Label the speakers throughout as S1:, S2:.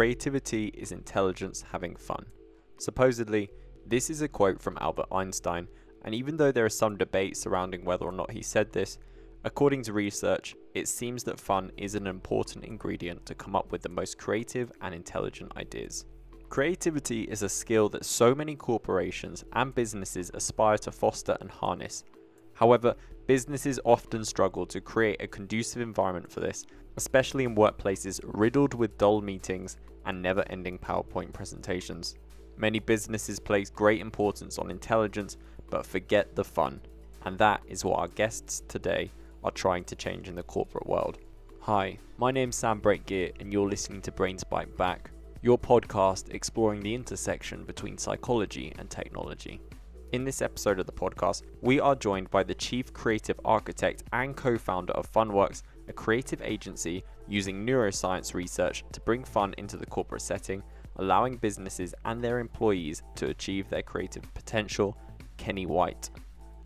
S1: creativity is intelligence having fun. Supposedly, this is a quote from Albert Einstein, and even though there is some debate surrounding whether or not he said this, according to research, it seems that fun is an important ingredient to come up with the most creative and intelligent ideas. Creativity is a skill that so many corporations and businesses aspire to foster and harness. However, businesses often struggle to create a conducive environment for this, especially in workplaces riddled with dull meetings and never ending PowerPoint presentations. Many businesses place great importance on intelligence but forget the fun, and that is what our guests today are trying to change in the corporate world. Hi, my name's Sam Brake Guia, and you're listening to Brains Byte Back, your podcast exploring the intersection between psychology and technology. In this episode of the podcast, we are joined by the Chief Creative Architect and co founder of Funworks, a creative agency using neuroscience research to bring fun into the corporate setting, allowing businesses and their employees to achieve their creative potential, Kenny White.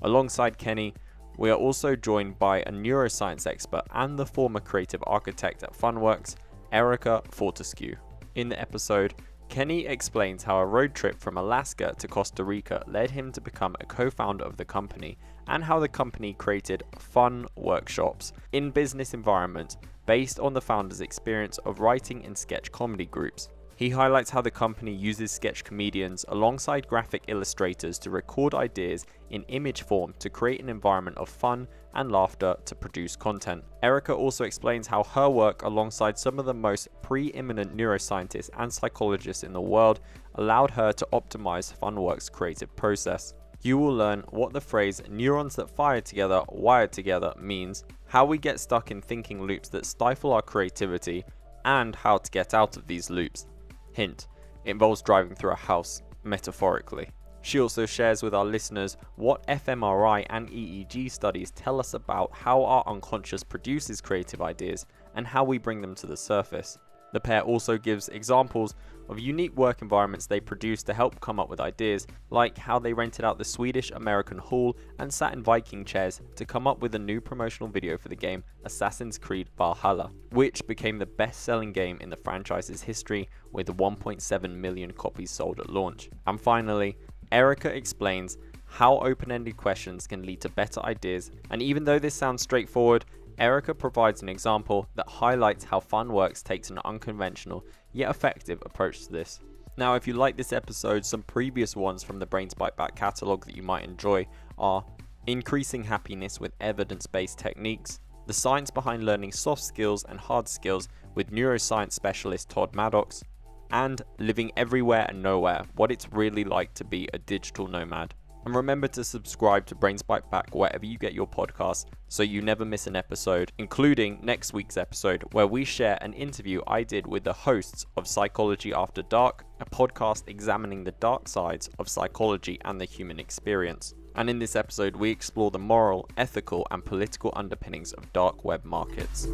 S1: Alongside Kenny, we are also joined by a neuroscience expert and the former creative architect at Funworks, Erica Fortescue. In the episode, Kenny explains how a road trip from Alaska to Costa Rica led him to become a co founder of the company and how the company created fun workshops in business environments based on the founder's experience of writing in sketch comedy groups. He highlights how the company uses sketch comedians alongside graphic illustrators to record ideas in image form to create an environment of fun and laughter to produce content. Erica also explains how her work alongside some of the most preeminent neuroscientists and psychologists in the world allowed her to optimize Funworks' creative process. You will learn what the phrase neurons that fire together, wire together means, how we get stuck in thinking loops that stifle our creativity, and how to get out of these loops. Hint, it involves driving through a house, metaphorically. She also shares with our listeners what fMRI and EEG studies tell us about how our unconscious produces creative ideas and how we bring them to the surface. The pair also gives examples of unique work environments they produced to help come up with ideas, like how they rented out the Swedish American Hall and sat in Viking chairs to come up with a new promotional video for the game Assassin's Creed Valhalla, which became the best selling game in the franchise's history with 1.7 million copies sold at launch. And finally, Erica explains how open ended questions can lead to better ideas, and even though this sounds straightforward, Erica provides an example that highlights how Funworks takes an unconventional yet effective approach to this. Now, if you like this episode, some previous ones from the Brains Byte Back catalogue that you might enjoy are Increasing Happiness with Evidence Based Techniques, The Science Behind Learning Soft Skills and Hard Skills with neuroscience specialist Todd Maddox, and Living Everywhere and Nowhere What It's Really Like to Be a Digital Nomad. And remember to subscribe to Brains Byte Back wherever you get your podcasts so you never miss an episode, including next week's episode where we share an interview I did with the hosts of Psychology After Dark, a podcast examining the dark sides of psychology and the human experience. And in this episode, we explore the moral, ethical, and political underpinnings of dark web markets.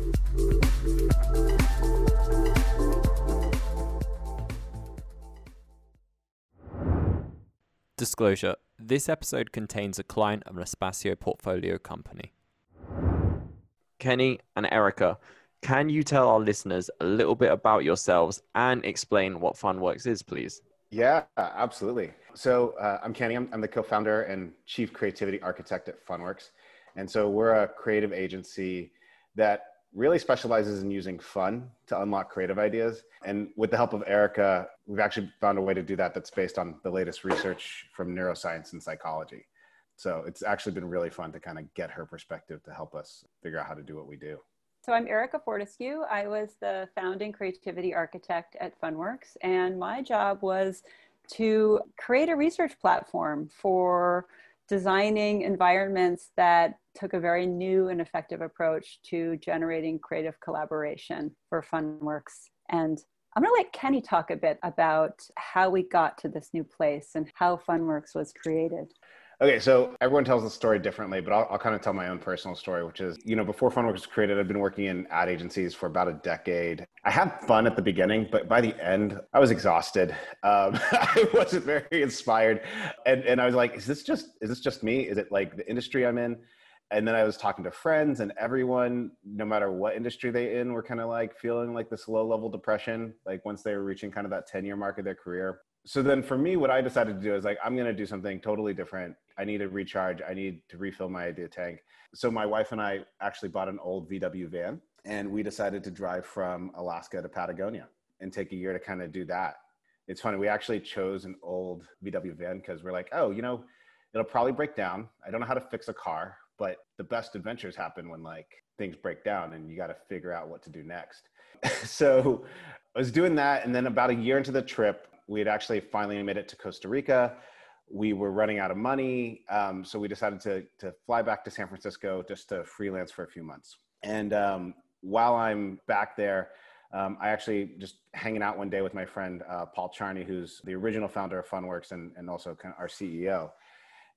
S1: Disclosure this episode contains a client of an Espacio portfolio company. Kenny and Erica, can you tell our listeners a little bit about yourselves and explain what Funworks is, please?
S2: Yeah, absolutely. So uh, I'm Kenny. I'm, I'm the co-founder and chief creativity architect at Funworks, and so we're a creative agency that really specializes in using fun to unlock creative ideas. And with the help of Erica, we've actually found a way to do that that's based on the latest research from neuroscience and psychology. So it's actually been really fun to kind of get her perspective to help us figure out how to do what we do.
S3: So I'm Erica Fortescue. I was the founding creativity architect at Funworks, and my job was to create a research platform for designing environments that took a very new and effective approach to generating creative collaboration for Funworks. And I'm going to let Kenny talk a bit about how we got to this new place and how Funworks was created.
S2: Okay, so everyone tells the story differently, but I'll, I'll, kind of tell my own personal story, which is, you know, before Funworks was created, I've been working in ad agencies for about a decade. I had fun at the beginning, but by the end, I was exhausted. Um, I wasn't very inspired, and and I was like, is this just is this just me? Is it like the industry I'm in? and then I was talking to friends, and everyone, no matter what industry they in, were kind of like feeling like this low level depression, like once they were reaching kind of that 10 year mark of their career. So then for me, what I decided to do is like, I'm going to do something totally different. I need to recharge. I need to refill my idea tank. So my wife and I actually bought an old VW van and we decided to drive from Alaska to Patagonia and take a year to kind of do that. It's funny. We actually chose an old VW van because we're like, oh, you know, it'll probably break down. I don't know how to fix a car but the best adventures happen when like things break down and you got to figure out what to do next so i was doing that and then about a year into the trip we had actually finally made it to costa rica we were running out of money um, so we decided to, to fly back to san francisco just to freelance for a few months and um, while i'm back there um, I actually just hanging out one day with my friend uh, Paul Charney, who's the original founder of Funworks and, and also kind of our CEO.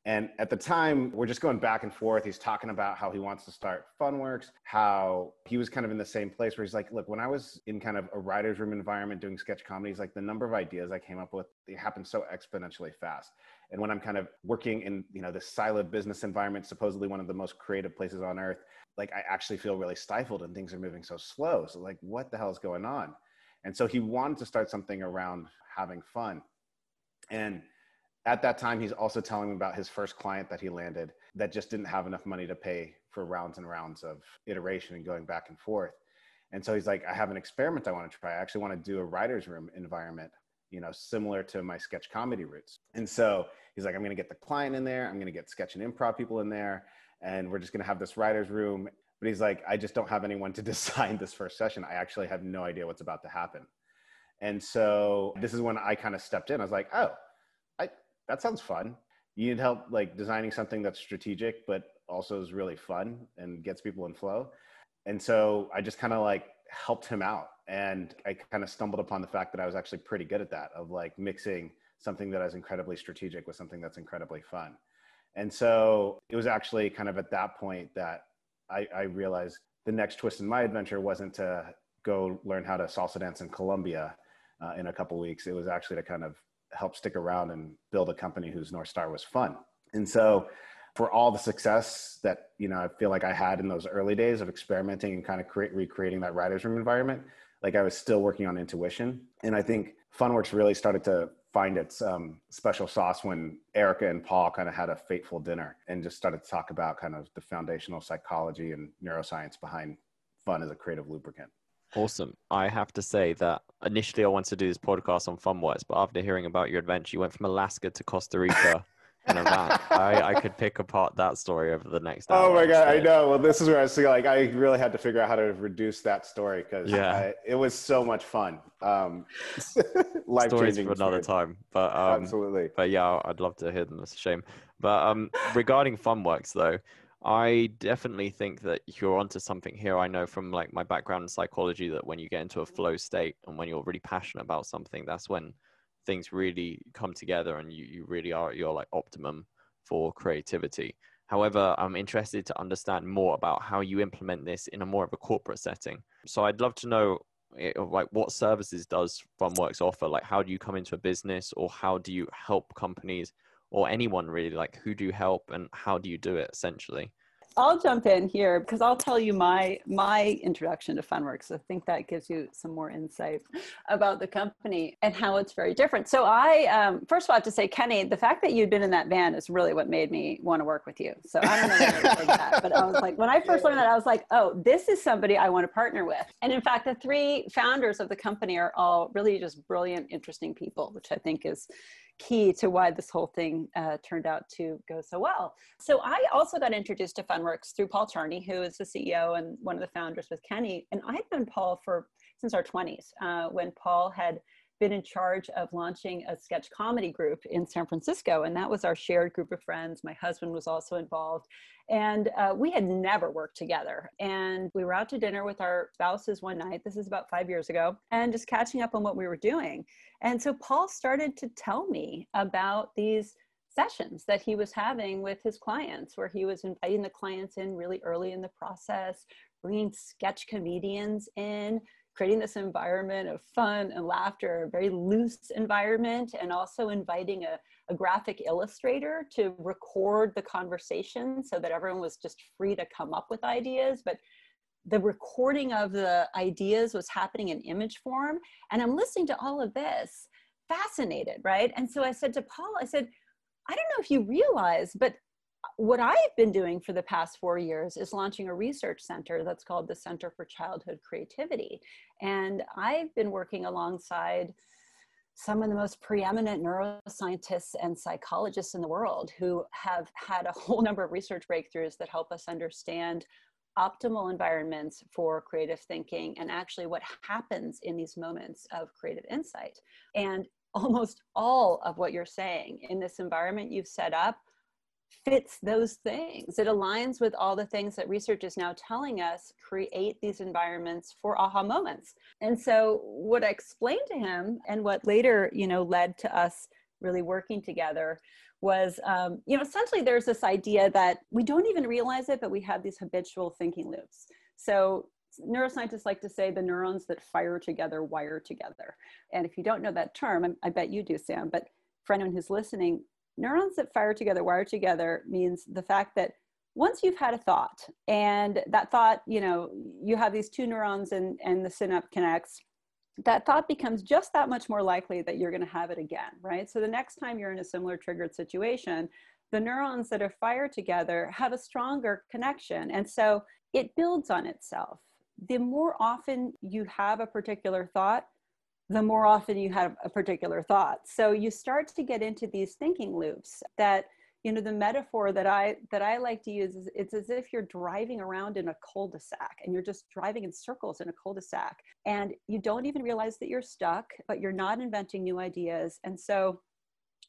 S2: And at the time, we're just going back and forth. He's talking about how he wants to start Funworks, how he was kind of in the same place where he's like, look, when I was in kind of a writer's room environment doing sketch comedies, like the number of ideas I came up with, they happened so exponentially fast. And when I'm kind of working in, you know, this siloed business environment, supposedly one of the most creative places on earth, like I actually feel really stifled and things are moving so slow. So like, what the hell is going on? And so he wanted to start something around having fun. And at that time, he's also telling me about his first client that he landed that just didn't have enough money to pay for rounds and rounds of iteration and going back and forth. And so he's like, I have an experiment I want to try. I actually want to do a writer's room environment, you know, similar to my sketch comedy roots. And so he's like, I'm going to get the client in there. I'm going to get sketch and improv people in there. And we're just going to have this writer's room. But he's like, I just don't have anyone to design this first session. I actually have no idea what's about to happen. And so this is when I kind of stepped in. I was like, oh, that sounds fun. You need help like designing something that's strategic, but also is really fun and gets people in flow. And so I just kind of like helped him out. And I kind of stumbled upon the fact that I was actually pretty good at that of like mixing something that is incredibly strategic with something that's incredibly fun. And so it was actually kind of at that point that I, I realized the next twist in my adventure wasn't to go learn how to salsa dance in Colombia uh, in a couple weeks. It was actually to kind of help stick around and build a company whose North Star was fun. And so for all the success that, you know, I feel like I had in those early days of experimenting and kind of create, recreating that writer's room environment, like I was still working on intuition. And I think Funworks really started to find its um, special sauce when Erica and Paul kind of had a fateful dinner and just started to talk about kind of the foundational psychology and neuroscience behind fun as a creative lubricant.
S1: Awesome. I have to say that initially I wanted to do this podcast on Funworks, but after hearing about your adventure, you went from Alaska to Costa Rica in a van. I, I could pick apart that story over the next
S2: hour. Oh my god, I know. Well, this is where I was like, I really had to figure out how to reduce that story because yeah, it was so much fun. Um,
S1: life Stories for another time, but um,
S2: absolutely.
S1: But yeah, I'd love to hear them. It's a shame. But um, regarding Funworks, though, I definitely think that you're onto something here. I know from like my background in psychology that when you get into a flow state and when you're really passionate about something, that's when things really come together and you, you really are at your like optimum for creativity. However, I'm interested to understand more about how you implement this in a more of a corporate setting. So I'd love to know eh, like what services does Funworks offer? Like how do you come into a business or how do you help companies or anyone really like who do you help and how do you do it essentially
S3: I'll jump in here because I'll tell you my my introduction to Funworks. I think that gives you some more insight about the company and how it's very different. So I um, first of all I have to say, Kenny, the fact that you'd been in that van is really what made me want to work with you. So I don't know like that, but I was like, when I first learned that, I was like, oh, this is somebody I want to partner with. And in fact, the three founders of the company are all really just brilliant, interesting people, which I think is key to why this whole thing uh, turned out to go so well. So I also got introduced to Funworks through Paul Charney, who is the CEO and one of the founders with Kenny. And I've known Paul for since our 20s, uh, when Paul had been in charge of launching a sketch comedy group in San Francisco. And that was our shared group of friends. My husband was also involved. And uh, we had never worked together. And we were out to dinner with our spouses one night. This is about five years ago, and just catching up on what we were doing. And so Paul started to tell me about these sessions that he was having with his clients, where he was inviting the clients in really early in the process, bringing sketch comedians in creating this environment of fun and laughter, a very loose environment, and also inviting a, a graphic illustrator to record the conversation so that everyone was just free to come up with ideas. But the recording of the ideas was happening in image form. And I'm listening to all of this, fascinated, right? And so I said to Paul, I said, I don't know if you realize, but what I've been doing for the past four years is launching a research center that's called the Center for Childhood Creativity. And I've been working alongside some of the most preeminent neuroscientists and psychologists in the world who have had a whole number of research breakthroughs that help us understand optimal environments for creative thinking and actually what happens in these moments of creative insight. And almost all of what you're saying in this environment you've set up fits those things. It aligns with all the things that research is now telling us create these environments for aha moments. And so what I explained to him and what later, you know, led to us really working together was um, you know essentially there's this idea that we don't even realize it but we have these habitual thinking loops so neuroscientists like to say the neurons that fire together wire together and if you don't know that term i bet you do sam but for anyone who's listening neurons that fire together wire together means the fact that once you've had a thought and that thought you know you have these two neurons and and the synapse connects that thought becomes just that much more likely that you're going to have it again, right? So the next time you're in a similar triggered situation, the neurons that are fired together have a stronger connection. And so it builds on itself. The more often you have a particular thought, the more often you have a particular thought. So you start to get into these thinking loops that you know the metaphor that i that i like to use is it's as if you're driving around in a cul-de-sac and you're just driving in circles in a cul-de-sac and you don't even realize that you're stuck but you're not inventing new ideas and so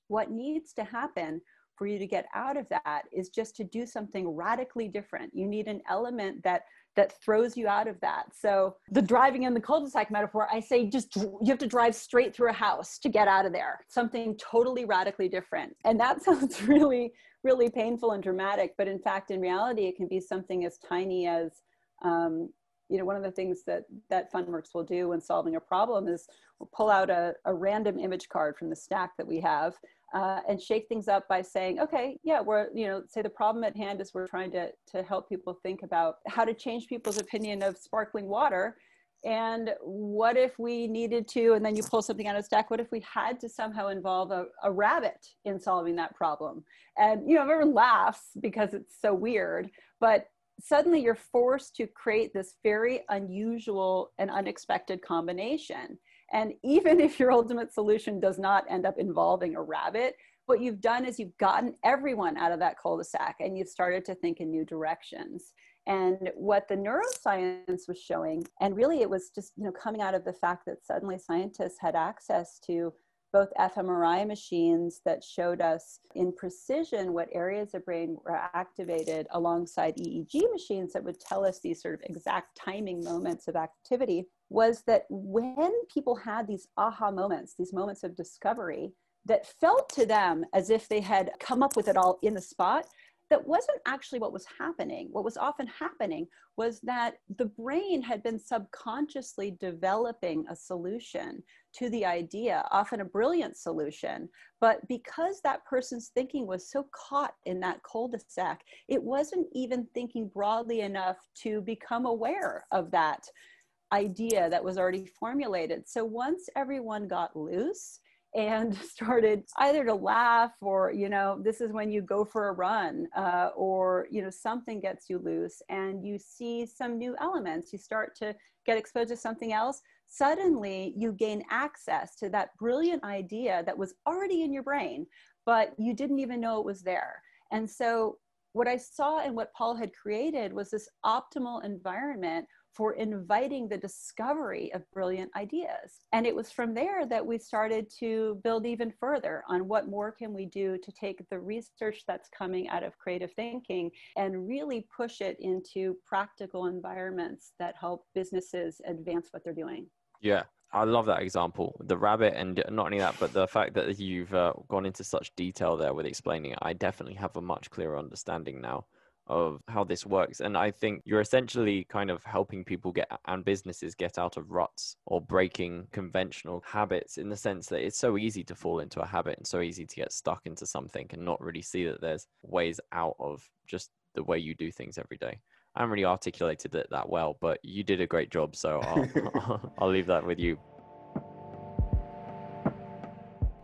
S3: what needs to happen for you to get out of that is just to do something radically different you need an element that that throws you out of that. So the driving in the cul-de-sac metaphor, I say just you have to drive straight through a house to get out of there. Something totally radically different. And that sounds really, really painful and dramatic. But in fact, in reality, it can be something as tiny as um, you know, one of the things that that Funworks will do when solving a problem is we'll pull out a, a random image card from the stack that we have uh, and shake things up by saying, okay, yeah, we're, you know, say the problem at hand is we're trying to, to help people think about how to change people's opinion of sparkling water. And what if we needed to, and then you pull something out of stack, what if we had to somehow involve a, a rabbit in solving that problem? And, you know, everyone laughs because it's so weird, but suddenly you're forced to create this very unusual and unexpected combination. And even if your ultimate solution does not end up involving a rabbit, what you've done is you've gotten everyone out of that cul-de-sac and you've started to think in new directions. And what the neuroscience was showing, and really it was just you know coming out of the fact that suddenly scientists had access to both fMRI machines that showed us in precision what areas of brain were activated alongside EEG machines that would tell us these sort of exact timing moments of activity was that when people had these aha moments, these moments of discovery that felt to them as if they had come up with it all in the spot, that wasn't actually what was happening. What was often happening was that the brain had been subconsciously developing a solution to the idea, often a brilliant solution. But because that person's thinking was so caught in that cul de sac, it wasn't even thinking broadly enough to become aware of that idea that was already formulated. So once everyone got loose, and started either to laugh or you know this is when you go for a run uh, or you know something gets you loose and you see some new elements you start to get exposed to something else suddenly you gain access to that brilliant idea that was already in your brain but you didn't even know it was there and so what i saw and what paul had created was this optimal environment for inviting the discovery of brilliant ideas. And it was from there that we started to build even further on what more can we do to take the research that's coming out of creative thinking and really push it into practical environments that help businesses advance what they're doing.
S1: Yeah, I love that example, the rabbit, and not only that, but the fact that you've uh, gone into such detail there with explaining it. I definitely have a much clearer understanding now of how this works. And I think you're essentially kind of helping people get and businesses get out of ruts or breaking conventional habits in the sense that it's so easy to fall into a habit and so easy to get stuck into something and not really see that there's ways out of just the way you do things every day. I haven't really articulated it that well, but you did a great job. So I'll, I'll leave that with you.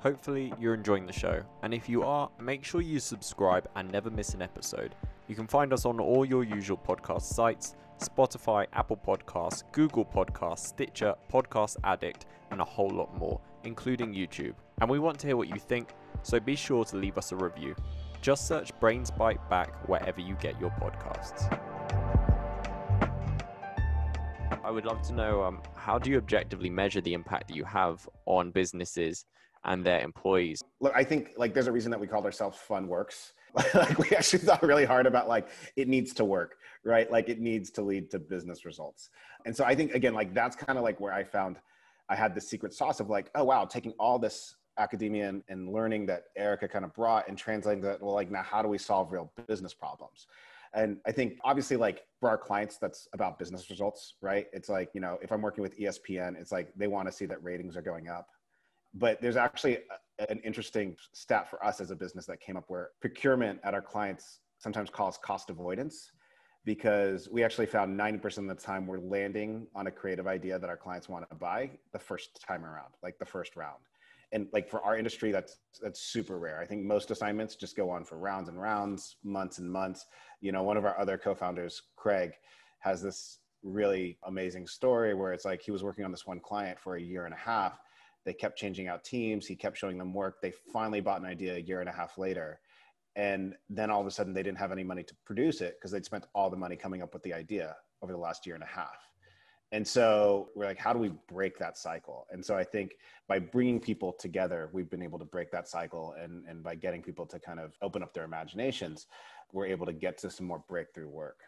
S1: Hopefully, you're enjoying the show. And if you are, make sure you subscribe and never miss an episode. You can find us on all your usual podcast sites Spotify, Apple Podcasts, Google Podcasts, Stitcher, Podcast Addict, and a whole lot more, including YouTube. And we want to hear what you think, so be sure to leave us a review. Just search Brains Byte Back wherever you get your podcasts. I would love to know um, how do you objectively measure the impact that you have on businesses and their employees?
S2: Look, I think like there's a reason that we called ourselves Fun Works. like we actually thought really hard about like it needs to work, right? Like it needs to lead to business results. And so I think again, like that's kind of like where I found I had the secret sauce of like, oh wow, taking all this academia and, and learning that Erica kind of brought and translating that, well, like now how do we solve real business problems? And I think obviously like for our clients, that's about business results, right? It's like, you know, if I'm working with ESPN, it's like they want to see that ratings are going up but there's actually a, an interesting stat for us as a business that came up where procurement at our clients sometimes calls cost avoidance because we actually found 90% of the time we're landing on a creative idea that our clients want to buy the first time around like the first round. And like for our industry that's that's super rare. I think most assignments just go on for rounds and rounds months and months. You know one of our other co-founders craig has this really amazing story where it's like he was working on this one client for a year and a half they kept changing out teams. He kept showing them work. They finally bought an idea a year and a half later. And then all of a sudden, they didn't have any money to produce it because they'd spent all the money coming up with the idea over the last year and a half. And so we're like, how do we break that cycle? And so I think by bringing people together, we've been able to break that cycle. And, and by getting people to kind of open up their imaginations, we're able to get to some more breakthrough work.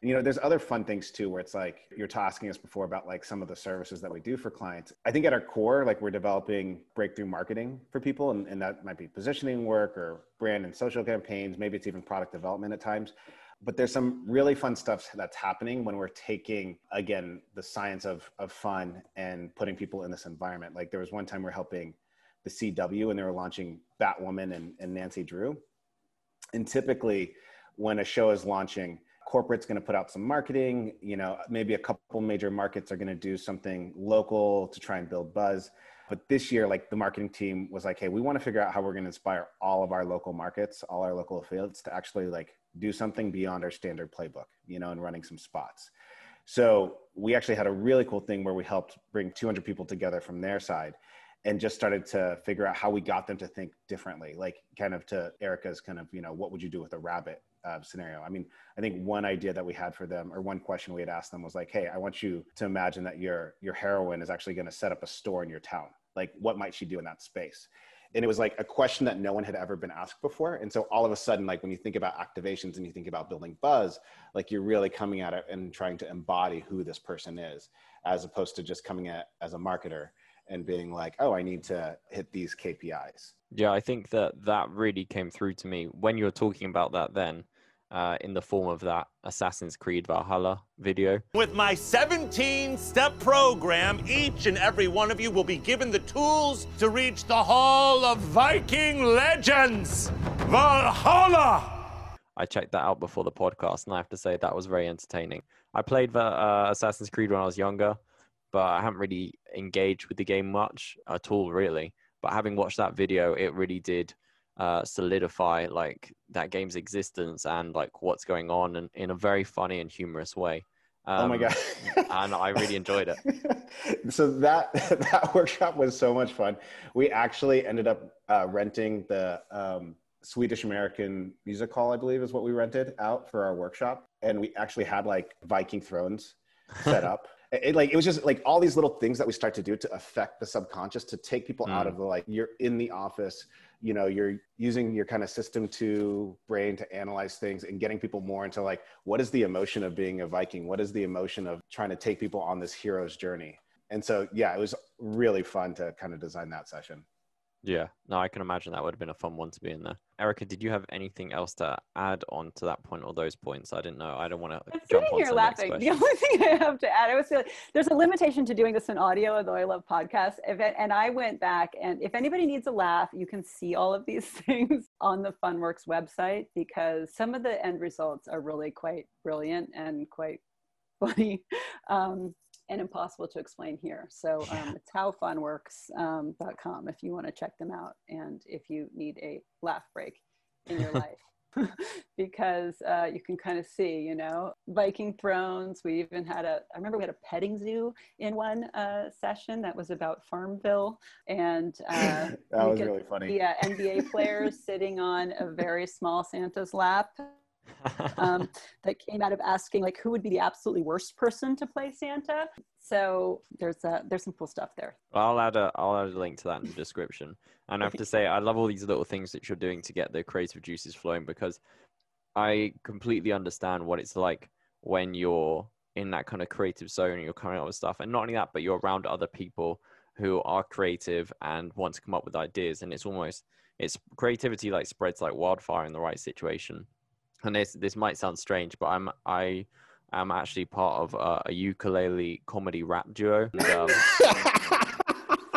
S2: And, you know, there's other fun things too, where it's like you're asking us before about like some of the services that we do for clients. I think at our core, like we're developing breakthrough marketing for people, and, and that might be positioning work or brand and social campaigns. Maybe it's even product development at times. But there's some really fun stuff that's happening when we're taking, again, the science of, of fun and putting people in this environment. Like there was one time we're helping the CW and they were launching Batwoman and, and Nancy Drew. And typically, when a show is launching, corporate's going to put out some marketing you know maybe a couple major markets are going to do something local to try and build buzz. But this year like the marketing team was like hey we want to figure out how we're going to inspire all of our local markets all our local affiliates to actually like do something beyond our standard playbook you know and running some spots. So we actually had a really cool thing where we helped bring 200 people together from their side and just started to figure out how we got them to think differently like kind of to erica's kind of you know what would you do with a rabbit uh, scenario. I mean, I think one idea that we had for them, or one question we had asked them, was like, "Hey, I want you to imagine that your your heroine is actually going to set up a store in your town. Like, what might she do in that space?" And it was like a question that no one had ever been asked before. And so all of a sudden, like when you think about activations and you think about building buzz, like you're really coming at it and trying to embody who this person is, as opposed to just coming at as a marketer and being like, oh, I need to hit these KPIs.
S1: Yeah, I think that that really came through to me when you were talking about that then uh, in the form of that Assassin's Creed Valhalla video.
S4: With my 17 step program, each and every one of you will be given the tools to reach the Hall of Viking Legends Valhalla.
S1: I checked that out before the podcast, and I have to say that was very entertaining. I played uh, Assassin's Creed when I was younger, but I haven't really engaged with the game much at all, really. But having watched that video, it really did uh, solidify like that game's existence and like what's going on and in a very funny and humorous way.
S2: Um, oh my god!
S1: and I really enjoyed it.
S2: so that that workshop was so much fun. We actually ended up uh, renting the um, Swedish American Music Hall, I believe, is what we rented out for our workshop, and we actually had like Viking thrones set up. It, like it was just like all these little things that we start to do to affect the subconscious to take people mm. out of the like you're in the office you know you're using your kind of system two brain to analyze things and getting people more into like what is the emotion of being a viking? What is the emotion of trying to take people on this hero's journey? And so yeah it was really fun to kind of design that session
S1: Yeah, no, I can imagine that would have been a fun one to be in there. Erica, did you have anything else to add on to that point or those points? I didn't know. I don't want to
S3: I'm
S1: jump
S3: sitting here
S1: the
S3: laughing. The only thing I have to add, I was feeling, there's a limitation to doing this in audio, although I love podcasts. It, and I went back, and if anybody needs a laugh, you can see all of these things on the Funworks website because some of the end results are really quite brilliant and quite funny. Um, and impossible to explain here. So um, it's howfunworks.com if you want to check them out and if you need a laugh break in your life. because uh, you can kind of see, you know, Viking thrones. We even had a, I remember we had a petting zoo in one uh, session that was about Farmville. And uh,
S2: that was really funny.
S3: uh, NBA players sitting on a very small Santa's lap um, that came out of asking like who would be the absolutely worst person to play Santa. So there's uh, there's some cool stuff there.
S1: I'll add a I'll add a link to that in the description. And I have to say I love all these little things that you're doing to get the creative juices flowing because I completely understand what it's like when you're in that kind of creative zone and you're coming up with stuff. And not only that, but you're around other people who are creative and want to come up with ideas. And it's almost it's creativity like spreads like wildfire in the right situation. And this this might sound strange, but I'm I am actually part of a, a ukulele comedy rap duo. And, um,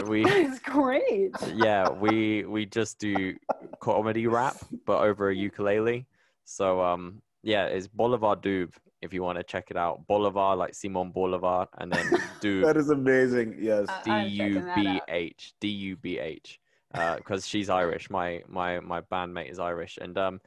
S1: we
S3: It's great.
S1: yeah we we just do comedy rap but over a ukulele so um yeah it's bolivar dub if you want to check it out bolivar like simon bolivar and then dub
S2: that is amazing. Yes. D U B H D U B H.
S3: Uh,
S1: D
S3: I'm
S1: U
S3: checking that
S1: B
S3: out.
S1: H D U B H because she's Irish. My my my bandmate is Irish, and um,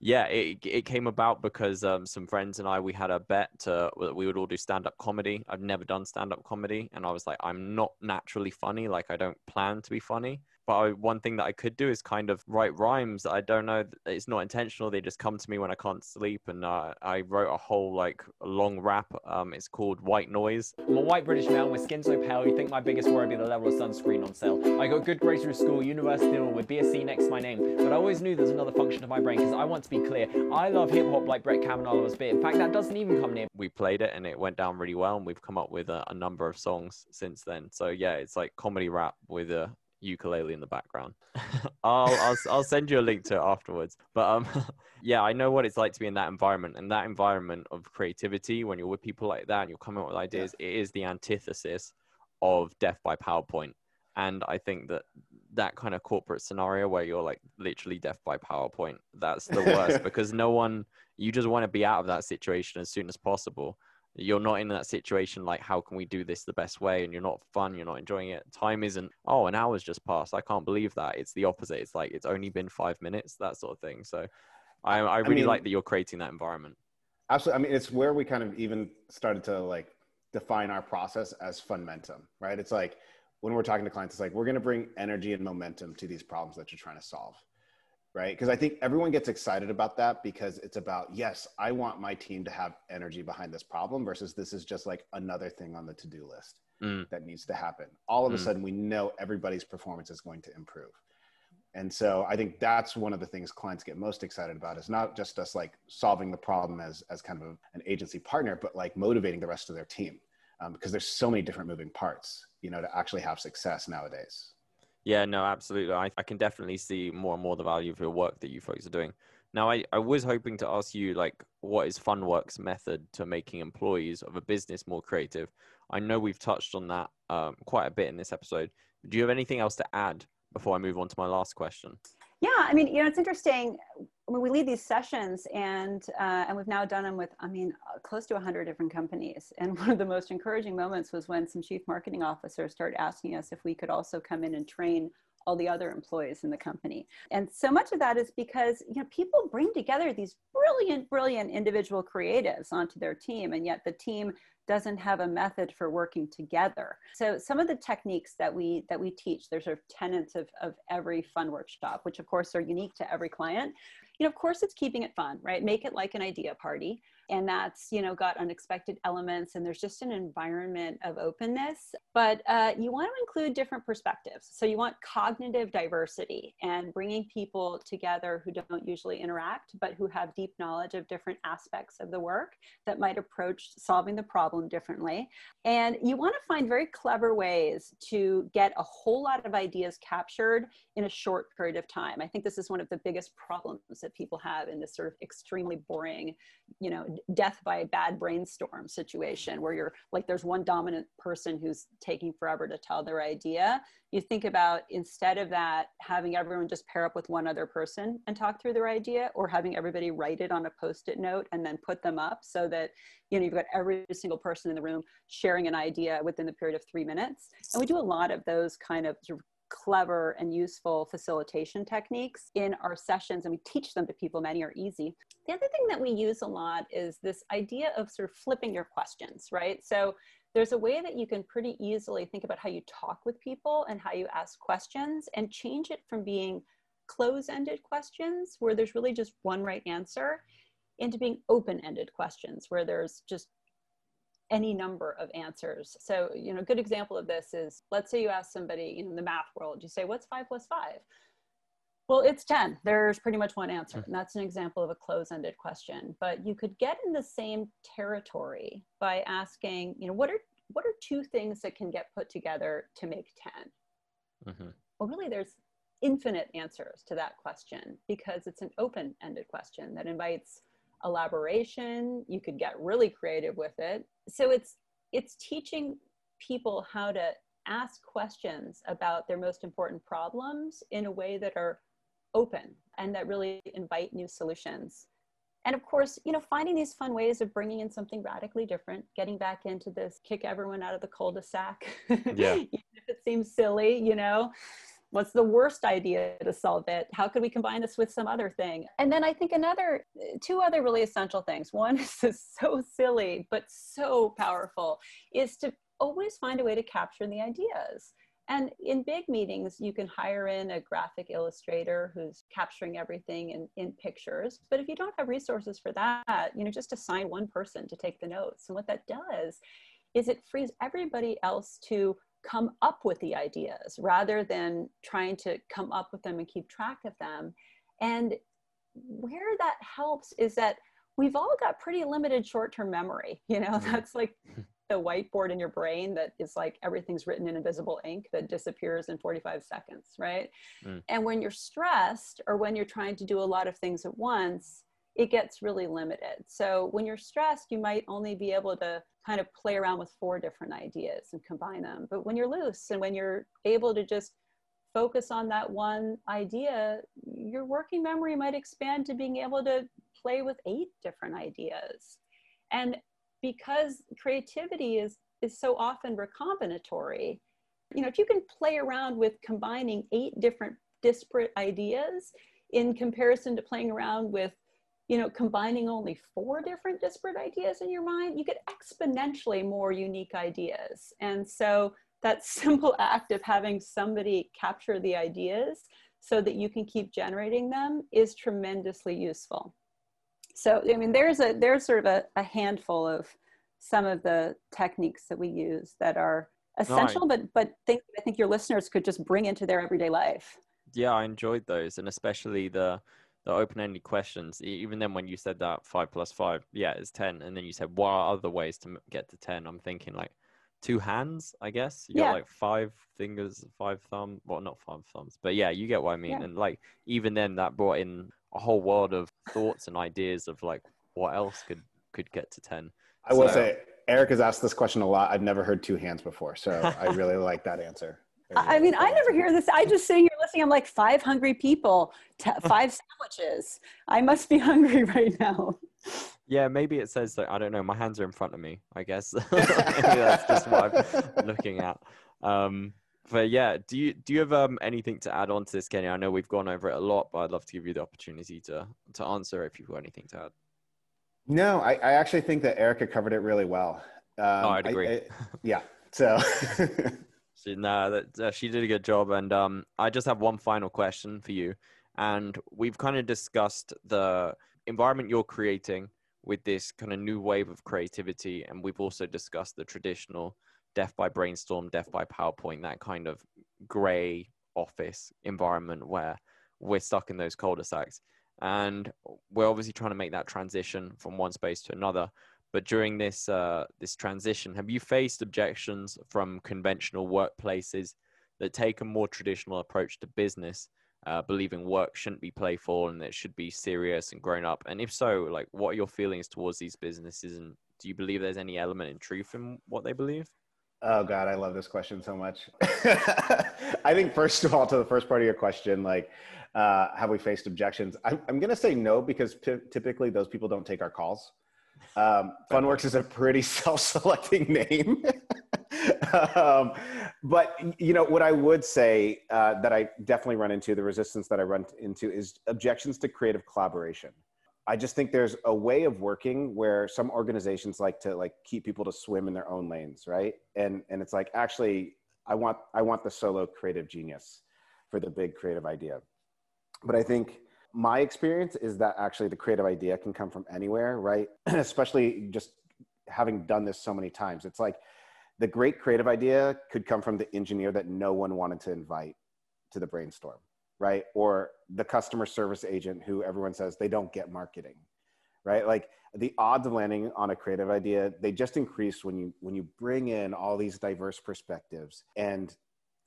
S1: yeah, it it came about because um, some friends and I we had a bet to that we would all do stand up comedy. I've never done stand up comedy, and I was like, I'm not naturally funny. Like I don't plan to be funny. But I, one thing that I could do is kind of write rhymes. I don't know. It's not intentional. They just come to me when I can't sleep. And uh, I wrote a whole like long rap. Um, it's called White Noise.
S5: I'm a white British male with skin so pale you think my biggest worry would be the level of sunscreen on sale. I got good grades through school, university and with BSc next to my name, but I always knew there's another function of my brain because I want to be clear. I love hip hop like Brett Kavanaugh loves beer. In fact, that doesn't even come near
S1: we played it and it went down really well and we've come up with a, a number of songs since then so yeah it's like comedy rap with a ukulele in the background. I'll, I'll i'll send you a link to it afterwards. But um yeah i know what it's like to be in that environment and that environment of creativity when you're with people like that and you're coming up with ideas it is the antithesis of death by powerpoint. And i think that that kind of corporate scenario where you're like literally death by powerpoint that's the worst because no one you just want to be out of that situation as soon as possible you're not in that situation like how can we do this the best way? And you're not fun you're not enjoying it. Time isn't oh an hour's just passed. I can't believe that. It's the opposite. It's like it's only been five minutes that sort of thing. So i, I really
S2: mean-
S1: like that you're creating that environment.
S2: Absolutely. I mean, it's where we kind of even started to like define our process as funmentum, right? It's like when we're talking to clients, it's like we're going to bring energy and momentum to these problems that you're trying to solve, right? Because I think everyone gets excited about that because it's about, yes, I want my team to have energy behind this problem versus this is just like another thing on the to do list
S1: Mm.
S2: that needs to happen. All of a
S1: Mm.
S2: sudden, we know everybody's performance is going to improve. And so I think that's one of the things clients get most excited about is not just us like solving the problem as, as kind of a, an agency partner, but like motivating the rest of their team um, because there's so many different moving parts, you know, to actually have success nowadays.
S1: Yeah, no, absolutely. I, I can definitely see more and more the value of your work that you folks are doing. Now, I, I was hoping to ask you, like, what is Funworks' method to making employees of a business more creative? I know we've touched on that um, quite a bit in this episode. Do you have anything else to add before I move on to my last question?
S3: Yeah, I mean, you know, it's interesting when we lead these sessions, and uh, and we've now done them with, I mean, uh, close to 100 different companies. And one of the most encouraging moments was when some chief marketing officers started asking us if we could also come in and train all the other employees in the company. And so much of that is because you know people bring together these brilliant, brilliant individual creatives onto their team, and yet the team doesn't have a method for working together. So some of the techniques that we that we teach, there's sort of tenets of, of every fun workshop, which of course are unique to every client. You know, of course it's keeping it fun, right? Make it like an idea party. And that's you know got unexpected elements and there's just an environment of openness. But uh, you want to include different perspectives. So you want cognitive diversity and bringing people together who don't usually interact but who have deep knowledge of different aspects of the work that might approach solving the problem differently. And you want to find very clever ways to get a whole lot of ideas captured in a short period of time. I think this is one of the biggest problems that people have in this sort of extremely boring you know death by a bad brainstorm situation where you're like there's one dominant person who's taking forever to tell their idea. You think about instead of that having everyone just pair up with one other person and talk through their idea or having everybody write it on a post-it note and then put them up so that you know you've got every single person in the room sharing an idea within the period of three minutes. And we do a lot of those kind of, clever and useful facilitation techniques in our sessions and we teach them to people many are easy. The other thing that we use a lot is this idea of sort of flipping your questions right? So there's a way that you can pretty easily think about how you talk with people and how you ask questions and change it from being close-ended questions where there's really just one right answer into being open-ended questions where there's just any number of answers. So, you know, a good example of this is let's say you ask somebody in the math world, you say, what's five plus five? Well, it's 10. There's pretty much one answer. And that's an example of a close ended question. But you could get in the same territory by asking, you know, what are what are two things that can get put together to make 10? Mm-hmm. Well, really, there's infinite answers to that question because it's an open ended question that invites elaboration you could get really creative with it. So it's it's teaching people how to ask questions about their most important problems in a way that are open and that really invite new solutions. And of course you know finding these fun ways of bringing in something radically different getting back into this kick everyone out of the cul-de-sac. Yeah. If it seems silly you know what's the worst idea to solve it how could we combine this with some other thing and then i think another two other really essential things one is so silly but so powerful is to always find a way to capture the ideas and in big meetings, you can hire in a graphic illustrator who's capturing everything in, in pictures. But if you don't have resources for that, you know, just assign one person to take the notes. And what that does is it frees everybody else to come up with the ideas rather than trying to come up with them and keep track of them. And where that helps is that we've all got pretty limited short-term memory. You know, mm-hmm. that's like the whiteboard in your brain that is like everything's written in invisible ink that disappears in 45 seconds, right? Mm. And when you're stressed or when you're trying to do a lot of things at once, it gets really limited. So when you're stressed, you might only be able to kind of play around with four different ideas and combine them. But when you're loose and when you're able to just focus on that one idea, your working memory might expand to being able to play with eight different ideas. And because creativity is, is so often recombinatory, you know, if you can play around with combining eight different disparate ideas in comparison to playing around with you know, combining only four different disparate ideas in your mind, you get exponentially more unique ideas. And so that simple act of having somebody capture the ideas so that you can keep generating them is tremendously useful. So, I mean, there's a there's sort of a, a handful of some of the techniques that we use that are essential, but but think I think your listeners could just bring into their everyday life.
S1: Yeah, I enjoyed those, and especially the the open-ended questions even then when you said that five plus five yeah it's 10 and then you said what are other ways to get to 10 i'm thinking like two hands i guess you yeah. got like five fingers five thumb well not five thumbs but yeah you get what i mean yeah. and like even then that brought in a whole world of thoughts and ideas of like what else could could get to 10
S2: i will say eric has asked this question a lot i've never heard two hands before so i really like that answer
S3: I mean, I never hear this. I just sitting here listening. I'm like five hungry people, t- five sandwiches. I must be hungry right now.
S1: Yeah, maybe it says that. I don't know. My hands are in front of me. I guess that's just what I'm looking at. Um, but yeah, do you do you have um, anything to add on to this, Kenny? I know we've gone over it a lot, but I'd love to give you the opportunity to to answer if you've got anything to add.
S2: No, I, I actually think that Erica covered it really well.
S1: Um, oh, I'd agree. I, I,
S2: yeah. So
S1: No, that uh, she did a good job, and um, I just have one final question for you. And we've kind of discussed the environment you're creating with this kind of new wave of creativity, and we've also discussed the traditional death by brainstorm, death by PowerPoint, that kind of gray office environment where we're stuck in those cul-de-sacs. And we're obviously trying to make that transition from one space to another. But during this uh, this transition, have you faced objections from conventional workplaces that take a more traditional approach to business, uh, believing work shouldn't be playful and it should be serious and grown up? And if so, like, what are your feelings towards these businesses? And do you believe there's any element in truth in what they believe?
S2: Oh God, I love this question so much. I think first of all, to the first part of your question, like, uh, have we faced objections? I'm, I'm going to say no because typically those people don't take our calls. Um, Funworks is a pretty self-selecting name. um, but you know what I would say uh, that I definitely run into the resistance that I run into is objections to creative collaboration. I just think there's a way of working where some organizations like to like keep people to swim in their own lanes, right? And and it's like actually I want I want the solo creative genius for the big creative idea. But I think my experience is that actually the creative idea can come from anywhere, right? Especially just having done this so many times. It's like the great creative idea could come from the engineer that no one wanted to invite to the brainstorm right? Or the customer service agent who everyone says they don't get marketing, right? Like the odds of landing on a creative idea, they just increase when you when you bring in all these diverse perspectives. And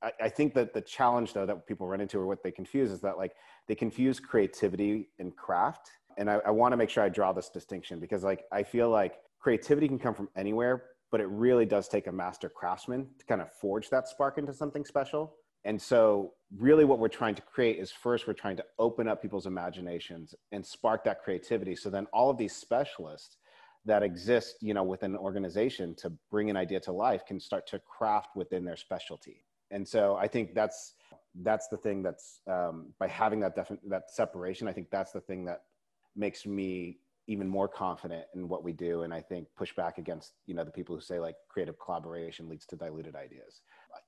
S2: I, I think that the challenge though that people run into or what they confuse is that like they confuse creativity and craft. And I, I want to make sure I draw this distinction because like I feel like creativity can come from anywhere, but it really does take a master craftsman to kind of forge that spark into something special. And so, really, what we're trying to create is first, we're trying to open up people's imaginations and spark that creativity. So then, all of these specialists that exist, you know, within an organization to bring an idea to life can start to craft within their specialty. And so, I think that's that's the thing that's um, by having that defi- that separation. I think that's the thing that makes me even more confident in what we do and i think push back against you know the people who say like creative collaboration leads to diluted ideas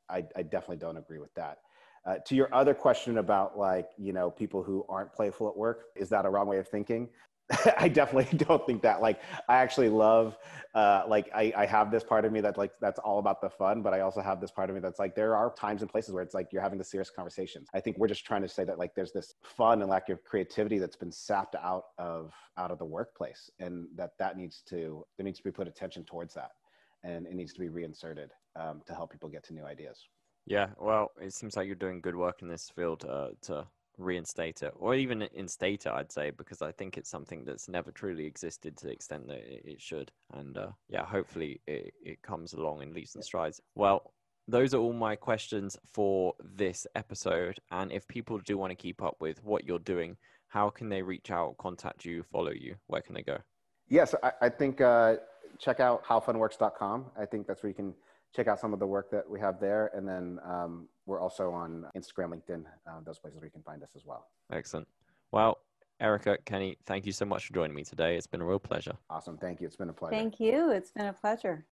S2: I, I definitely don't agree with that. Uh, to your other question about like you know people who aren't playful at work, is that a wrong way of thinking? I definitely don't think that. Like, I actually love, uh, like, I, I have this part of me that like that's all about the fun, but I also have this part of me that's like there are times and places where it's like you're having the serious conversations. I think we're just trying to say that like there's this fun and lack of creativity that's been sapped out of out of the workplace, and that that needs to there needs to be put attention towards that and it needs to be reinserted um, to help people get to new ideas.
S1: Yeah, well, it seems like you're doing good work in this field uh, to reinstate it, or even instate it, I'd say, because I think it's something that's never truly existed to the extent that it should. And uh, yeah, hopefully it, it comes along in leaps and strides. Well, those are all my questions for this episode. And if people do want to keep up with what you're doing, how can they reach out, contact you, follow you? Where can they go?
S2: Yes, I, I think uh, check out howfunworks.com. I think that's where you can check out some of the work that we have there. And then um, we're also on Instagram, LinkedIn, uh, those places where you can find us as well.
S1: Excellent. Well, Erica, Kenny, thank you so much for joining me today. It's been a real pleasure.
S2: Awesome. Thank you. It's been a pleasure.
S3: Thank you. It's been a pleasure.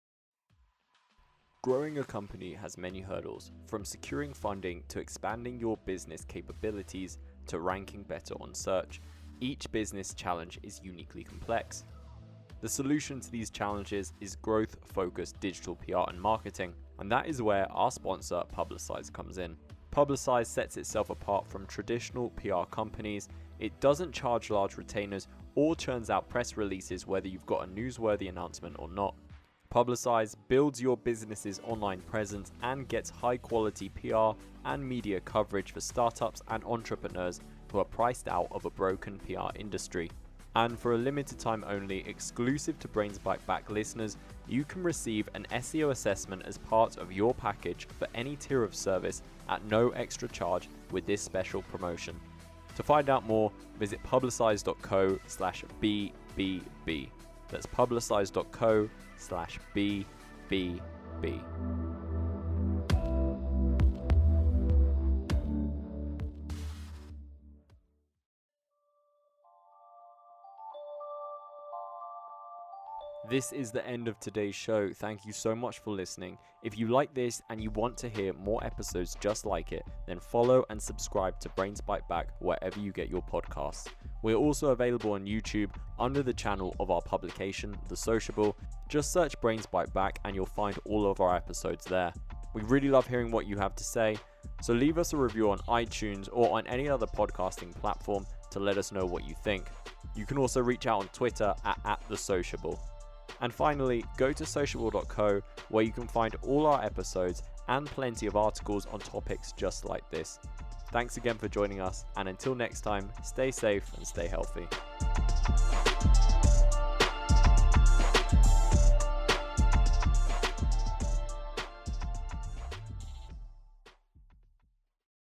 S1: Growing a company has many hurdles, from securing funding to expanding your business capabilities to ranking better on search. Each business challenge is uniquely complex. The solution to these challenges is growth focused digital PR and marketing, and that is where our sponsor Publicize comes in. Publicize sets itself apart from traditional PR companies. It doesn't charge large retainers or churns out press releases whether you've got a newsworthy announcement or not. Publicize builds your business's online presence and gets high quality PR and media coverage for startups and entrepreneurs who are priced out of a broken PR industry. And for a limited time only, exclusive to Brains Byte Back listeners, you can receive an SEO assessment as part of your package for any tier of service at no extra charge with this special promotion. To find out more, visit publicize.co slash BBB. That's publicize.co slash BBB. This is the end of today's show. Thank you so much for listening. If you like this and you want to hear more episodes just like it, then follow and subscribe to Brains Byte Back wherever you get your podcasts. We're also available on YouTube under the channel of our publication, The Sociable. Just search Brains Byte Back and you'll find all of our episodes there. We really love hearing what you have to say, so leave us a review on iTunes or on any other podcasting platform to let us know what you think. You can also reach out on Twitter at, at The Sociable. And finally, go to sociable.co where you can find all our episodes and plenty of articles on topics just like this. Thanks again for joining us, and until next time, stay safe and stay healthy.